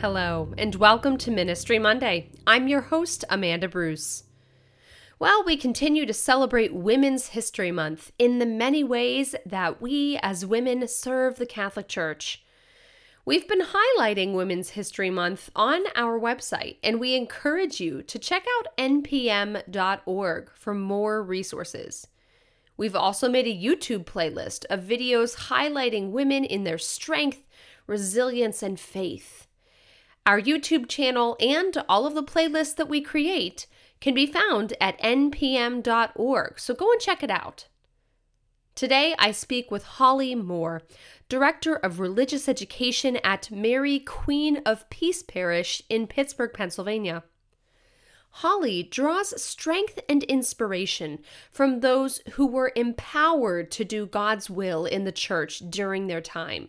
Hello, and welcome to Ministry Monday. I'm your host, Amanda Bruce. Well, we continue to celebrate Women's History Month in the many ways that we as women serve the Catholic Church. We've been highlighting Women's History Month on our website, and we encourage you to check out npm.org for more resources. We've also made a YouTube playlist of videos highlighting women in their strength, resilience, and faith. Our YouTube channel and all of the playlists that we create can be found at npm.org, so go and check it out. Today, I speak with Holly Moore, Director of Religious Education at Mary Queen of Peace Parish in Pittsburgh, Pennsylvania. Holly draws strength and inspiration from those who were empowered to do God's will in the church during their time.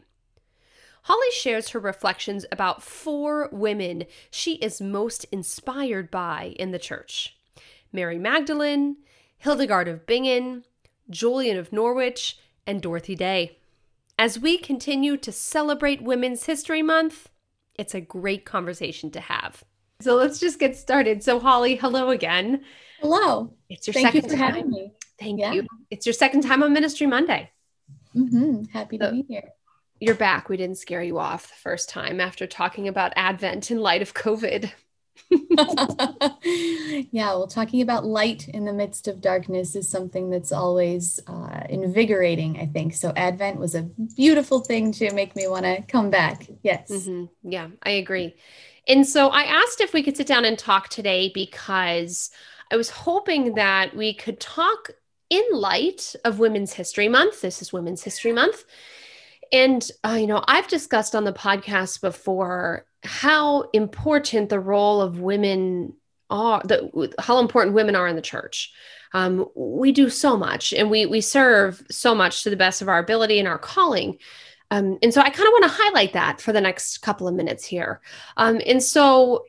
Holly shares her reflections about four women she is most inspired by in the church Mary Magdalene, Hildegard of Bingen, Julian of Norwich, and Dorothy Day. As we continue to celebrate Women's History Month, it's a great conversation to have. So let's just get started. So, Holly, hello again. Hello. It's your Thank second you for time. having me. Thank Yeah. you. It's your second time on Ministry Monday. Mm-hmm. Happy to be here. You're back. We didn't scare you off the first time after talking about Advent in light of COVID. yeah, well, talking about light in the midst of darkness is something that's always uh, invigorating, I think. So, Advent was a beautiful thing to make me want to come back. Yes. hmm Yeah, I agree. And so I asked if we could sit down and talk today because I was hoping that we could talk in light of Women's History Month. This is Women's History Month. And, uh, you know, I've discussed on the podcast before how important the role of women are, the, how important women are in the church. Um, we do so much and we, we serve so much to the best of our ability and our calling. Um, and so I kind of want to highlight that for the next couple of minutes here. Um, and so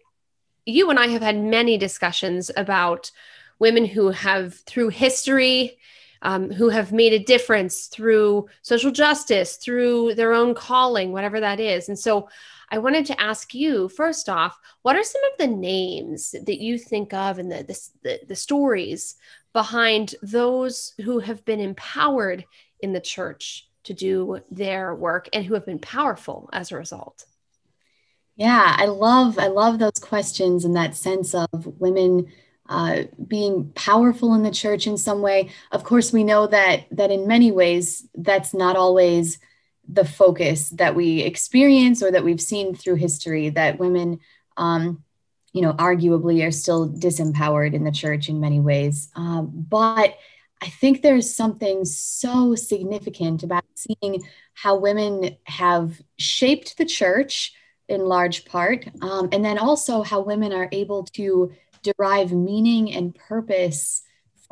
you and I have had many discussions about women who have, through history, um, who have made a difference through social justice, through their own calling, whatever that is. And so I wanted to ask you first off, what are some of the names that you think of and the, the, the, the stories behind those who have been empowered in the church to do their work and who have been powerful as a result? Yeah, I love I love those questions and that sense of women uh, being powerful in the church in some way. Of course, we know that that in many ways that's not always the focus that we experience or that we've seen through history. That women, um, you know, arguably are still disempowered in the church in many ways. Um, but I think there's something so significant about seeing how women have shaped the church in large part, um, and then also how women are able to derive meaning and purpose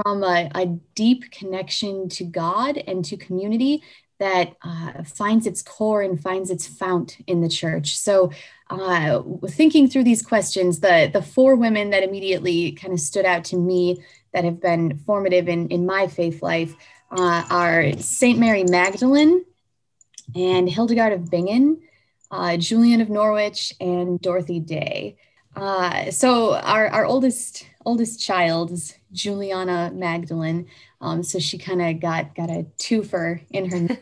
from a, a deep connection to God and to community that uh, finds its core and finds its fount in the church. So, uh, thinking through these questions, the the four women that immediately kind of stood out to me that have been formative in in my faith life uh, are Saint Mary Magdalene and Hildegard of Bingen, uh, Julian of Norwich, and Dorothy Day. Uh, so our, our oldest oldest child is Juliana Magdalene. Um, so she kind of got got a twofer in her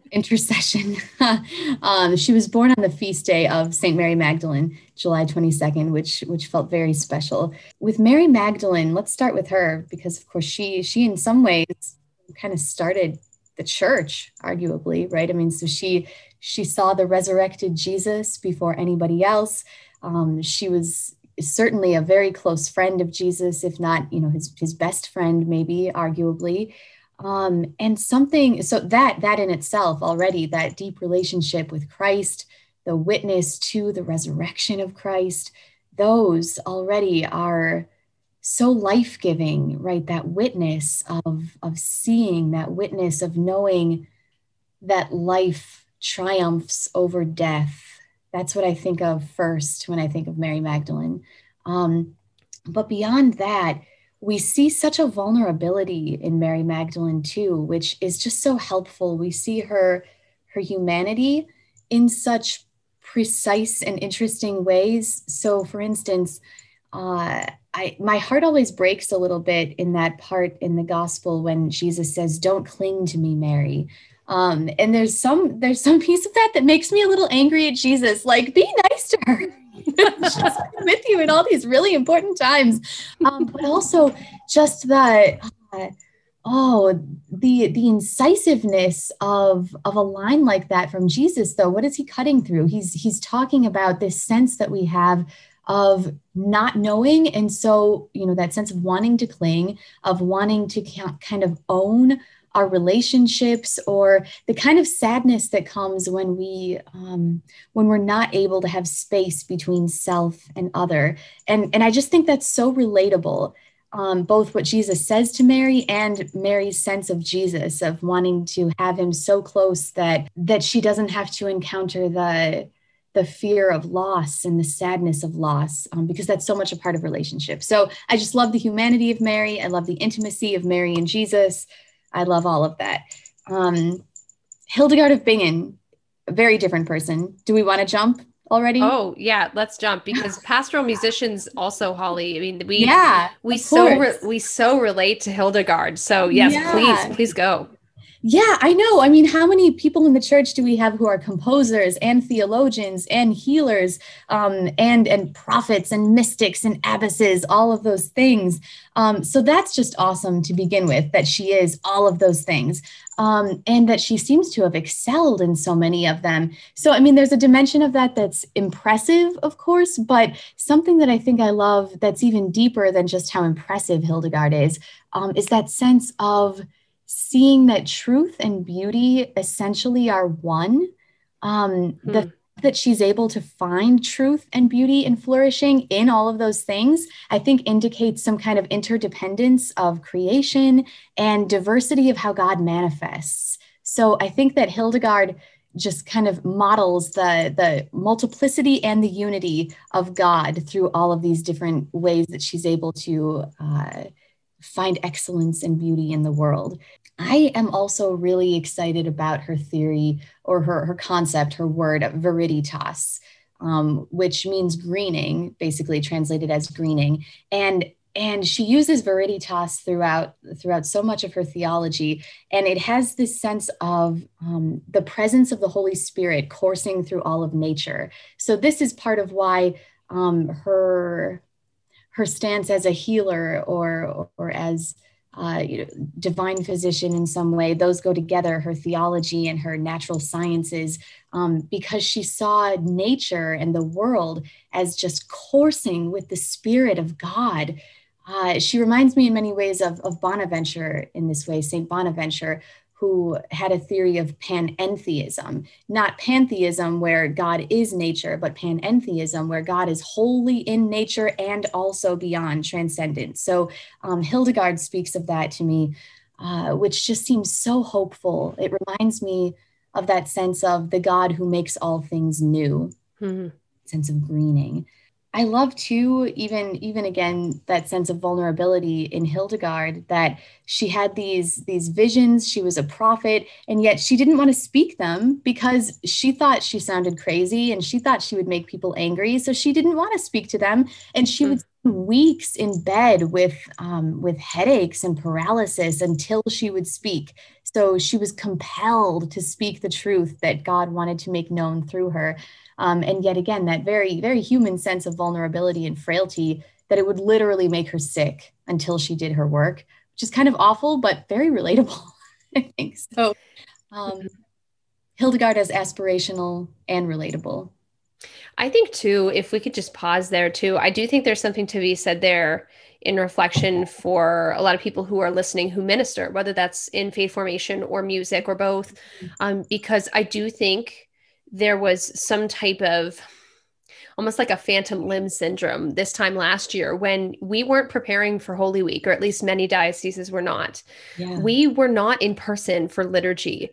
intercession. um, she was born on the feast day of St. Mary Magdalene, July 22nd, which which felt very special. With Mary Magdalene, let's start with her because of course she she in some ways kind of started the church, arguably, right? I mean, so she she saw the resurrected Jesus before anybody else. Um, she was certainly a very close friend of Jesus, if not, you know, his his best friend, maybe arguably. Um, and something so that that in itself already that deep relationship with Christ, the witness to the resurrection of Christ, those already are so life-giving, right? That witness of of seeing, that witness of knowing that life triumphs over death. That's what I think of first when I think of Mary Magdalene. Um, but beyond that, we see such a vulnerability in Mary Magdalene too, which is just so helpful. We see her her humanity in such precise and interesting ways. So, for instance, uh, I my heart always breaks a little bit in that part in the gospel when Jesus says, "Don't cling to me, Mary." Um, and there's some there's some piece of that that makes me a little angry at Jesus. Like, be nice to her. She's with you in all these really important times, um, but also just the uh, oh the the incisiveness of of a line like that from Jesus. Though, what is he cutting through? He's he's talking about this sense that we have of not knowing and so you know that sense of wanting to cling of wanting to kind of own our relationships or the kind of sadness that comes when we um, when we're not able to have space between self and other. And and i just think that's so relatable um, both what jesus says to mary and mary's sense of jesus of wanting to have him so close that that she doesn't have to encounter the the fear of loss and the sadness of loss um, because that's so much a part of relationship. So i just love the humanity of mary. I love the intimacy of mary and jesus I love all of that. Um, Hildegard of Bingen, a very different person. Do we want to jump already? Oh yeah, let's jump because pastoral musicians also, Holly. I mean, we yeah, we so re- we so relate to Hildegard. So yes, yeah. please, please go. Yeah, I know. I mean, how many people in the church do we have who are composers and theologians and healers um, and and prophets and mystics and abbesses, all of those things. Um, so that's just awesome to begin with. That she is all of those things, um, and that she seems to have excelled in so many of them. So I mean, there's a dimension of that that's impressive, of course, but something that I think I love that's even deeper than just how impressive Hildegard is um, is that sense of seeing that truth and beauty essentially are one. Um, hmm. The that she's able to find truth and beauty and flourishing in all of those things, I think indicates some kind of interdependence of creation and diversity of how God manifests. So I think that Hildegard just kind of models the the multiplicity and the unity of God through all of these different ways that she's able to uh, find excellence and beauty in the world. I am also really excited about her theory or her, her concept, her word, viriditas, um, which means greening, basically translated as greening. And and she uses viriditas throughout throughout so much of her theology and it has this sense of um, the presence of the holy spirit coursing through all of nature so this is part of why um, her her stance as a healer or or as uh, you know, divine physician in some way. Those go together, her theology and her natural sciences, um, because she saw nature and the world as just coursing with the Spirit of God. Uh, she reminds me in many ways of, of Bonaventure in this way, St. Bonaventure, who had a theory of panentheism, not pantheism where God is nature, but panentheism where God is wholly in nature and also beyond transcendent. So um, Hildegard speaks of that to me, uh, which just seems so hopeful. It reminds me of that sense of the God who makes all things new, mm-hmm. sense of greening. I love too, even even again that sense of vulnerability in Hildegard that she had these these visions. She was a prophet, and yet she didn't want to speak them because she thought she sounded crazy and she thought she would make people angry. So she didn't want to speak to them, and she mm. would weeks in bed with um, with headaches and paralysis until she would speak So she was compelled to speak the truth that God wanted to make known through her. Um, and yet again, that very, very human sense of vulnerability and frailty that it would literally make her sick until she did her work, which is kind of awful, but very relatable, I think. So um, Hildegard as aspirational and relatable. I think too, if we could just pause there too, I do think there's something to be said there in reflection for a lot of people who are listening who minister, whether that's in faith formation or music or both, mm-hmm. um, because I do think there was some type of almost like a phantom limb syndrome this time last year when we weren't preparing for Holy Week, or at least many dioceses were not. Yeah. We were not in person for liturgy.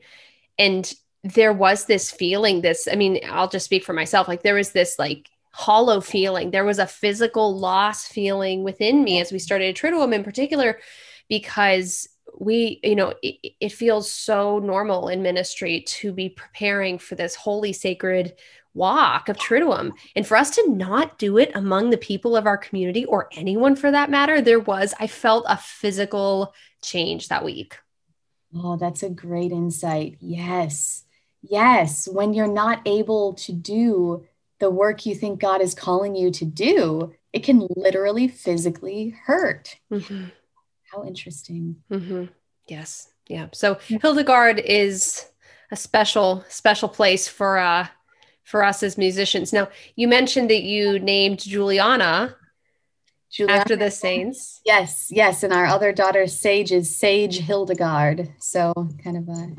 And there was this feeling, this, I mean, I'll just speak for myself, like there was this like hollow feeling. There was a physical loss feeling within me as we started a Triduum in particular, because we, you know, it, it feels so normal in ministry to be preparing for this holy, sacred walk of Triduum. And for us to not do it among the people of our community or anyone for that matter, there was, I felt a physical change that week. Oh, that's a great insight. Yes. Yes. When you're not able to do the work you think God is calling you to do, it can literally physically hurt. Mm-hmm. How interesting. Mm-hmm. Yes. Yeah. So Hildegard is a special, special place for uh for us as musicians. Now, you mentioned that you named Juliana, Juliana after the saints. Yes, yes. And our other daughter, Sage, is Sage Hildegard. So kind of a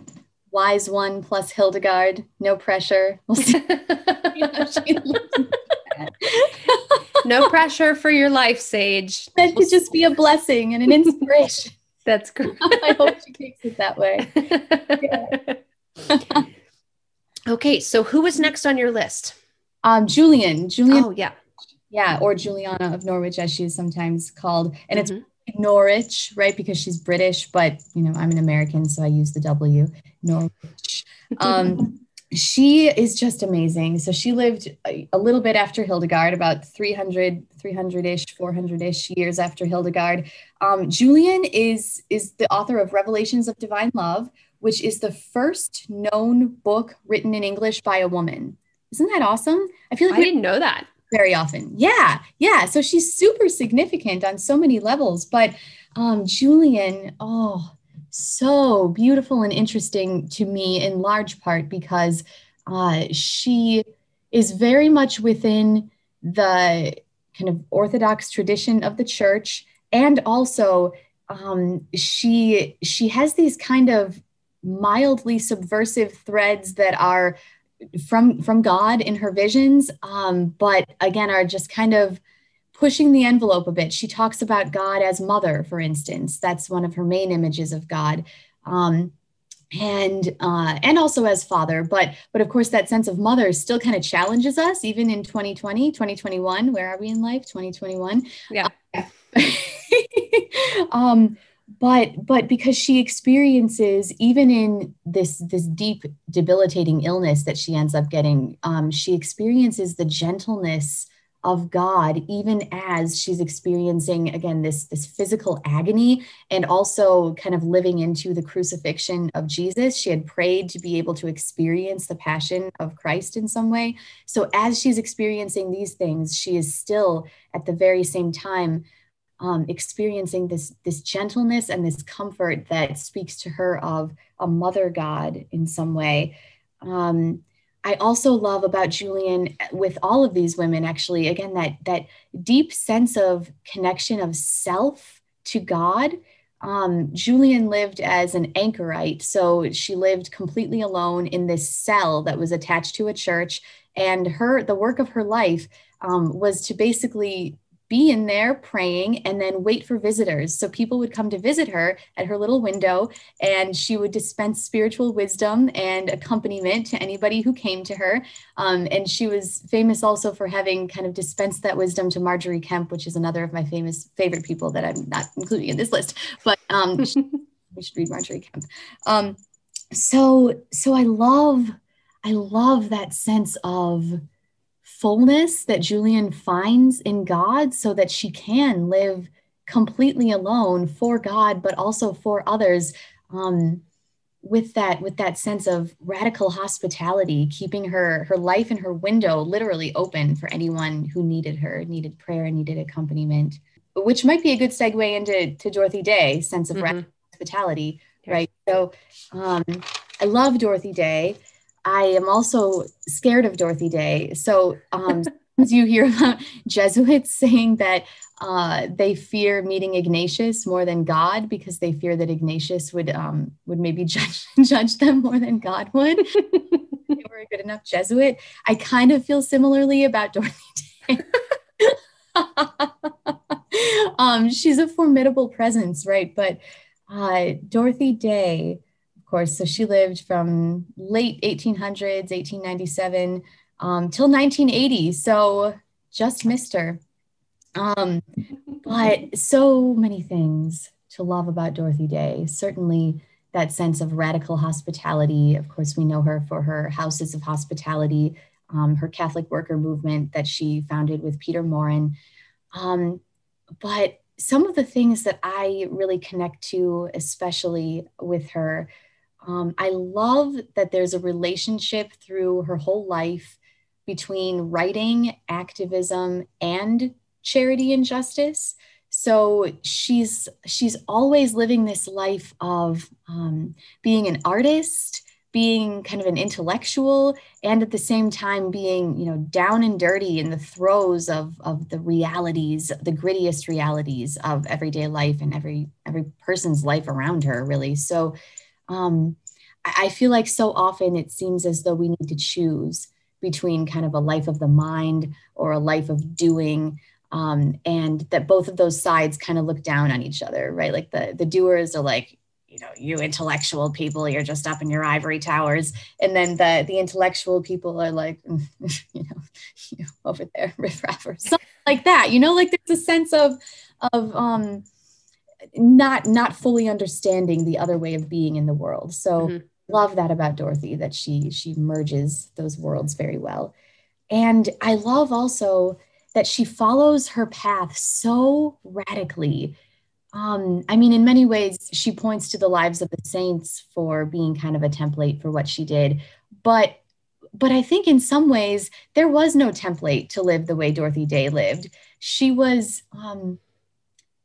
wise one plus Hildegard. No pressure. We'll see. no pressure for your life, Sage. That could just be a blessing and an inspiration. That's great. I hope she takes it that way. Yeah. okay, so who was next on your list? Um, Julian. Julian. Oh, yeah. Yeah, or Juliana of Norwich, as she is sometimes called. And mm-hmm. it's Norwich, right? Because she's British, but you know, I'm an American, so I use the W, Norwich. Um, she is just amazing. So she lived a, a, little bit after Hildegard, about 300, 300-ish, 400-ish years after Hildegard. Um, Julian is, is the author of Revelations of Divine Love, which is the first known book written in English by a woman. Isn't that awesome? I feel like I didn't know that very often. Yeah, yeah. So she's super significant on so many levels. But um, Julian, oh, so beautiful and interesting to me in large part because uh, she is very much within the kind of Orthodox tradition of the church, and also um, she she has these kind of mildly subversive threads that are from from God in her visions, um, but again are just kind of pushing the envelope a bit. She talks about God as mother, for instance. That's one of her main images of God. Um, and uh, and also as father but but of course that sense of mother still kind of challenges us even in 2020 2021 where are we in life 2021 yeah um but but because she experiences even in this this deep debilitating illness that she ends up getting um, she experiences the gentleness of god even as she's experiencing again this this physical agony and also kind of living into the crucifixion of jesus. She had prayed to be able to experience the passion of christ in some way. So as she's experiencing these things she is still at the very same time um, experiencing this this gentleness and this comfort that speaks to her of a mother god in some way. Um, i also love about julian with all of these women actually again that that deep sense of connection of self to god. Um, julian lived as an anchorite so she lived completely alone in this cell that was attached to a church and her the work of her life um, was to basically be in there praying and then wait for visitors. So people would come to visit her at her little window and she would dispense spiritual wisdom and accompaniment to anybody who came to her. Um, and she was famous also for having kind of dispensed that wisdom to Margery Kempe, which is another of my famous favorite people that I'm not including in this list. But um, we should read Margery Kempe. Um, so so I love I love that sense of fullness that Julian finds in God so that she can live completely alone for God, but also for others. Um, with that with that sense of radical hospitality keeping her her life and her window literally open for anyone who needed her needed prayer needed accompaniment which might be a good segue into to dorothy day sense of mm-hmm. radical hospitality right so um, i love dorothy day i am also scared of dorothy day so um, you hear about jesuits saying that uh, they fear meeting Ignatius more than God because they fear that Ignatius would um, would maybe judge judge them more than God would. they were a good enough Jesuit. I kind of feel similarly about Dorothy Day. um, she's a formidable presence, right? But uh, Dorothy Day, course, so she lived from late 1800s, 1897, um, till 1980. So just missed her. Um, but so many things to love about Dorothy Day. Certainly that sense of radical hospitality. Of course, we know her for her houses of hospitality, um, her Catholic worker movement that she founded with Peter Maurin. Um, but some of the things that I really connect to, especially with her, um, I love that there's a relationship through her whole life between writing, activism, and charity and justice. So she's she's always living this life of um, being an artist being kind of an intellectual and at the same time being you know down and dirty in the throes of of the realities the grittiest realities of everyday life and every every person's life around her really. So um, I feel like so often it seems as though we need to choose between kind of a life of the mind or a life of doing um, and that both of those sides kind of look down on each other, right? Like the the doers are like, you know, you intellectual people, you're just up in your ivory towers, and then the the intellectual people are like, you know, you know over there, riffraff or something like that. You know, like there's a sense of of um, not not fully understanding the other way of being in the world. So. Mm-hmm. Love that about Dorothy that she she merges those worlds very well. And I love also that she follows her path so radically. Um, I mean, in many ways, she points to the lives of the saints for being kind of a template for what she did. But but I think in some ways there was no template to live the way Dorothy Day lived. She was um,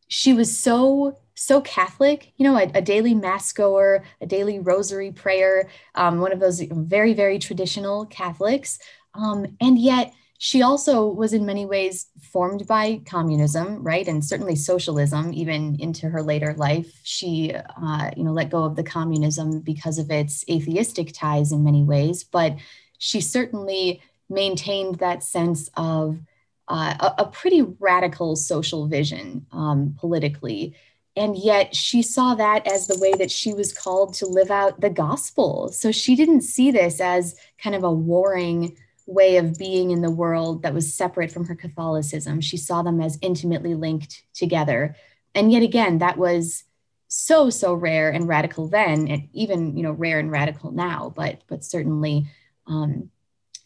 she was so so Catholic, you know, a, a, daily mass goer, a daily rosary prayer, um, one of those very very traditional Catholics, um, and yet she also was in many ways formed by communism, right, and certainly socialism. Even into her later life, she, uh, you know, let go of the communism because of its atheistic ties in many ways. But she certainly maintained that sense of uh, a, pretty radical social vision um, politically. And yet she saw that as the way that she was called to live out the gospel. So she didn't see this as kind of a warring way of being in the world that was separate from her Catholicism. She saw them as intimately linked together. And yet again, that was so, so rare and radical then, and even, you know, rare and radical now, but, but certainly um,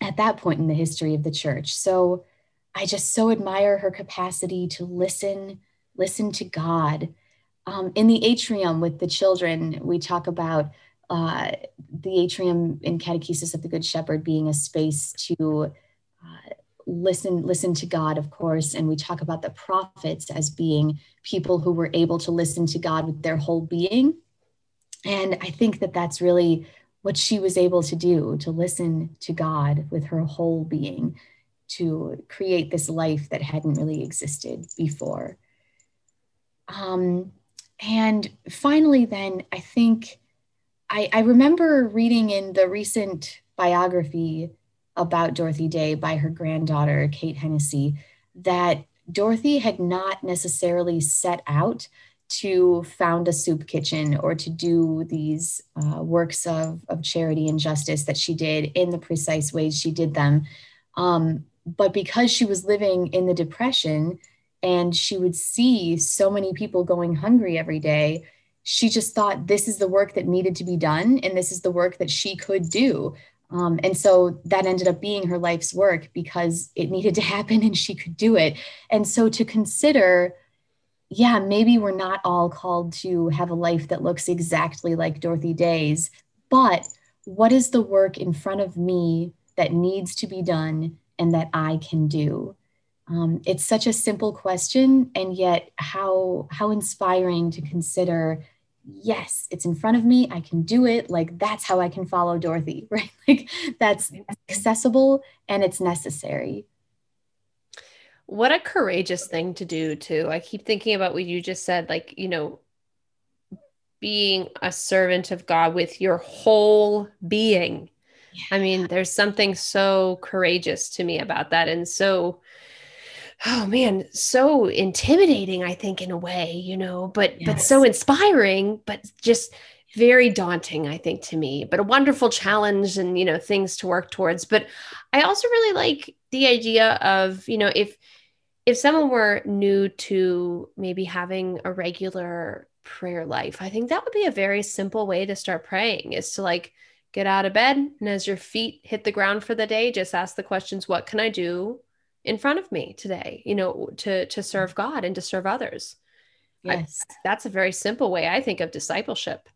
at that point in the history of the church. So I just so admire her capacity to listen, listen to God. Um, in the atrium with the children, we talk about uh, the atrium in Catechesis of the Good Shepherd being a space to uh, listen listen to God, of course, and we talk about the prophets as being people who were able to listen to God with their whole being, and I think that that's really what she was able to do to listen to God with her whole being to create this life that hadn't really existed before. Um, and finally, then I think I, I remember reading in the recent biography about Dorothy Day by her granddaughter, Kate Hennessy, that Dorothy had not necessarily set out to found a soup kitchen or to do these uh, works of, of charity and justice that she did in the precise ways she did them. Um, but because she was living in the Depression and she would see so many people going hungry every day, she just thought this is the work that needed to be done and this is the work that she could do. Um, and so that ended up being her life's work because it needed to happen and she could do it. And so to consider yeah, maybe we're not all called to have a life that looks exactly like Dorothy Day's, but what is the work in front of me that needs to be done and that I can do? Um, it's such a simple question, and yet how how inspiring to consider. Yes, it's in front of me. I can do it. Like that's how I can follow Dorothy, right? Like that's accessible and it's necessary. What a courageous thing to do, too. I keep thinking about what you just said, like, you know, being a servant of God with your whole being. Yeah. I mean, there's something so courageous to me about that. And so, oh man, so intimidating, I think, in a way, you know, but yes. but so inspiring, but just very daunting, I think, to me, but a wonderful challenge and, you know, things to work towards. But I also really like the idea of, you know, if if someone were new to maybe having a regular prayer life, I think that would be a very simple way to start praying is to like get out of bed and as your feet hit the ground for the day, just ask the questions, what can I do in front of me today, you know, to to serve God and to serve others. Yes. I, that's a very simple way I think of discipleship.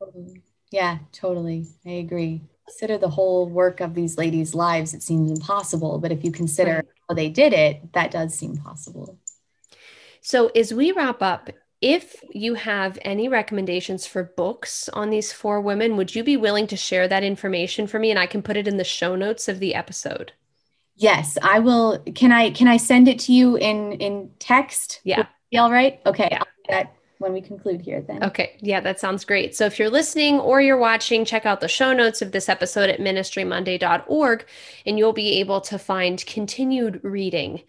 Yeah, totally. I agree. Consider the whole work of these ladies' lives, it seems impossible. But if you consider right they did it, that does seem possible. So, as we wrap up, if you have any recommendations for books on these four women, would you be willing to share that information for me and I can put it in the show notes of the episode? Yes, I will. Can I can I send it to you in in text? Yeah. Be all right? Okay. Yeah when we conclude here then. Okay. Yeah, that sounds great. So if you're listening or you're watching, check out the show notes of this episode at ministrymonday.org and you'll be able to find continued reading,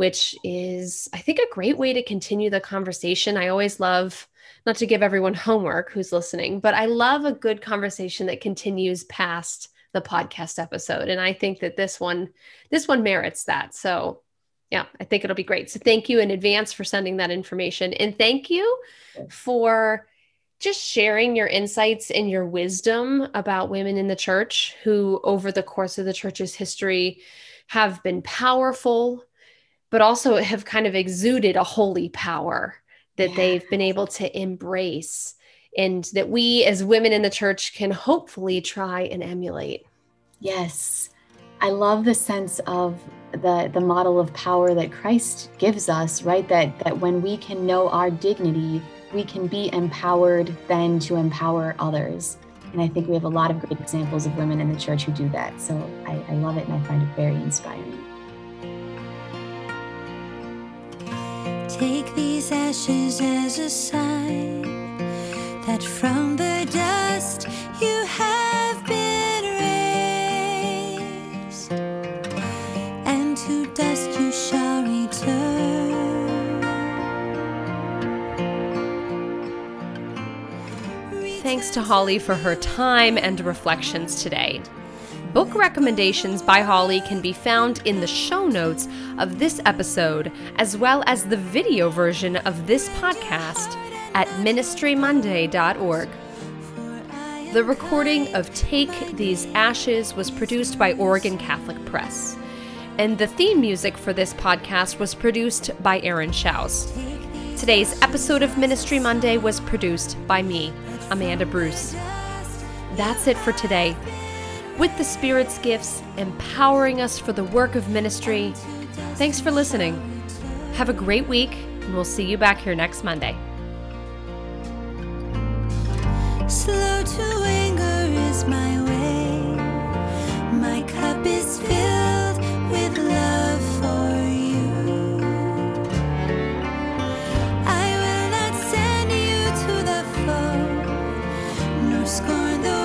which is, I think, a great way to continue the conversation. I always love not to give everyone homework who's listening, but I love a good conversation that continues past the podcast episode. And I think that this one, this one merits that. So yeah, I think it'll be great. So thank you in advance for sending that information. And thank you for just sharing your insights and your wisdom about women in the church who, over the course of the church's history, have been powerful, but also have kind of exuded a holy power that yeah. they've been able to embrace and that we as women in the church can hopefully try and emulate. Yes. I love the sense of the the model of power that Christ gives us, right? That that when we can know our dignity, we can be empowered then to empower others. And I think we have a lot of great examples of women in the church who do that. So I, I love it and I find it very inspiring. These ashes as a sign that from the dust you have been. Raised, and to dust you shall return. Thanks to Holly for her time and reflections today. Book recommendations by Holly can be found in the show notes of this episode, as well as the video version of this podcast at ministrymonday.org. The recording of Take These Ashes was produced by Oregon Catholic Press, and the theme music for this podcast was produced by Aaron Schaus. Today's episode of Ministry Monday was produced by me, Amanda Bruce. That's it for today with the Spirit's gifts, empowering us for the work of ministry. Thanks for listening. Have a great week, and we'll see you back here next Monday. Slow to anger is my way. My cup is filled with love for you. I will not send you to the foe, nor scorn the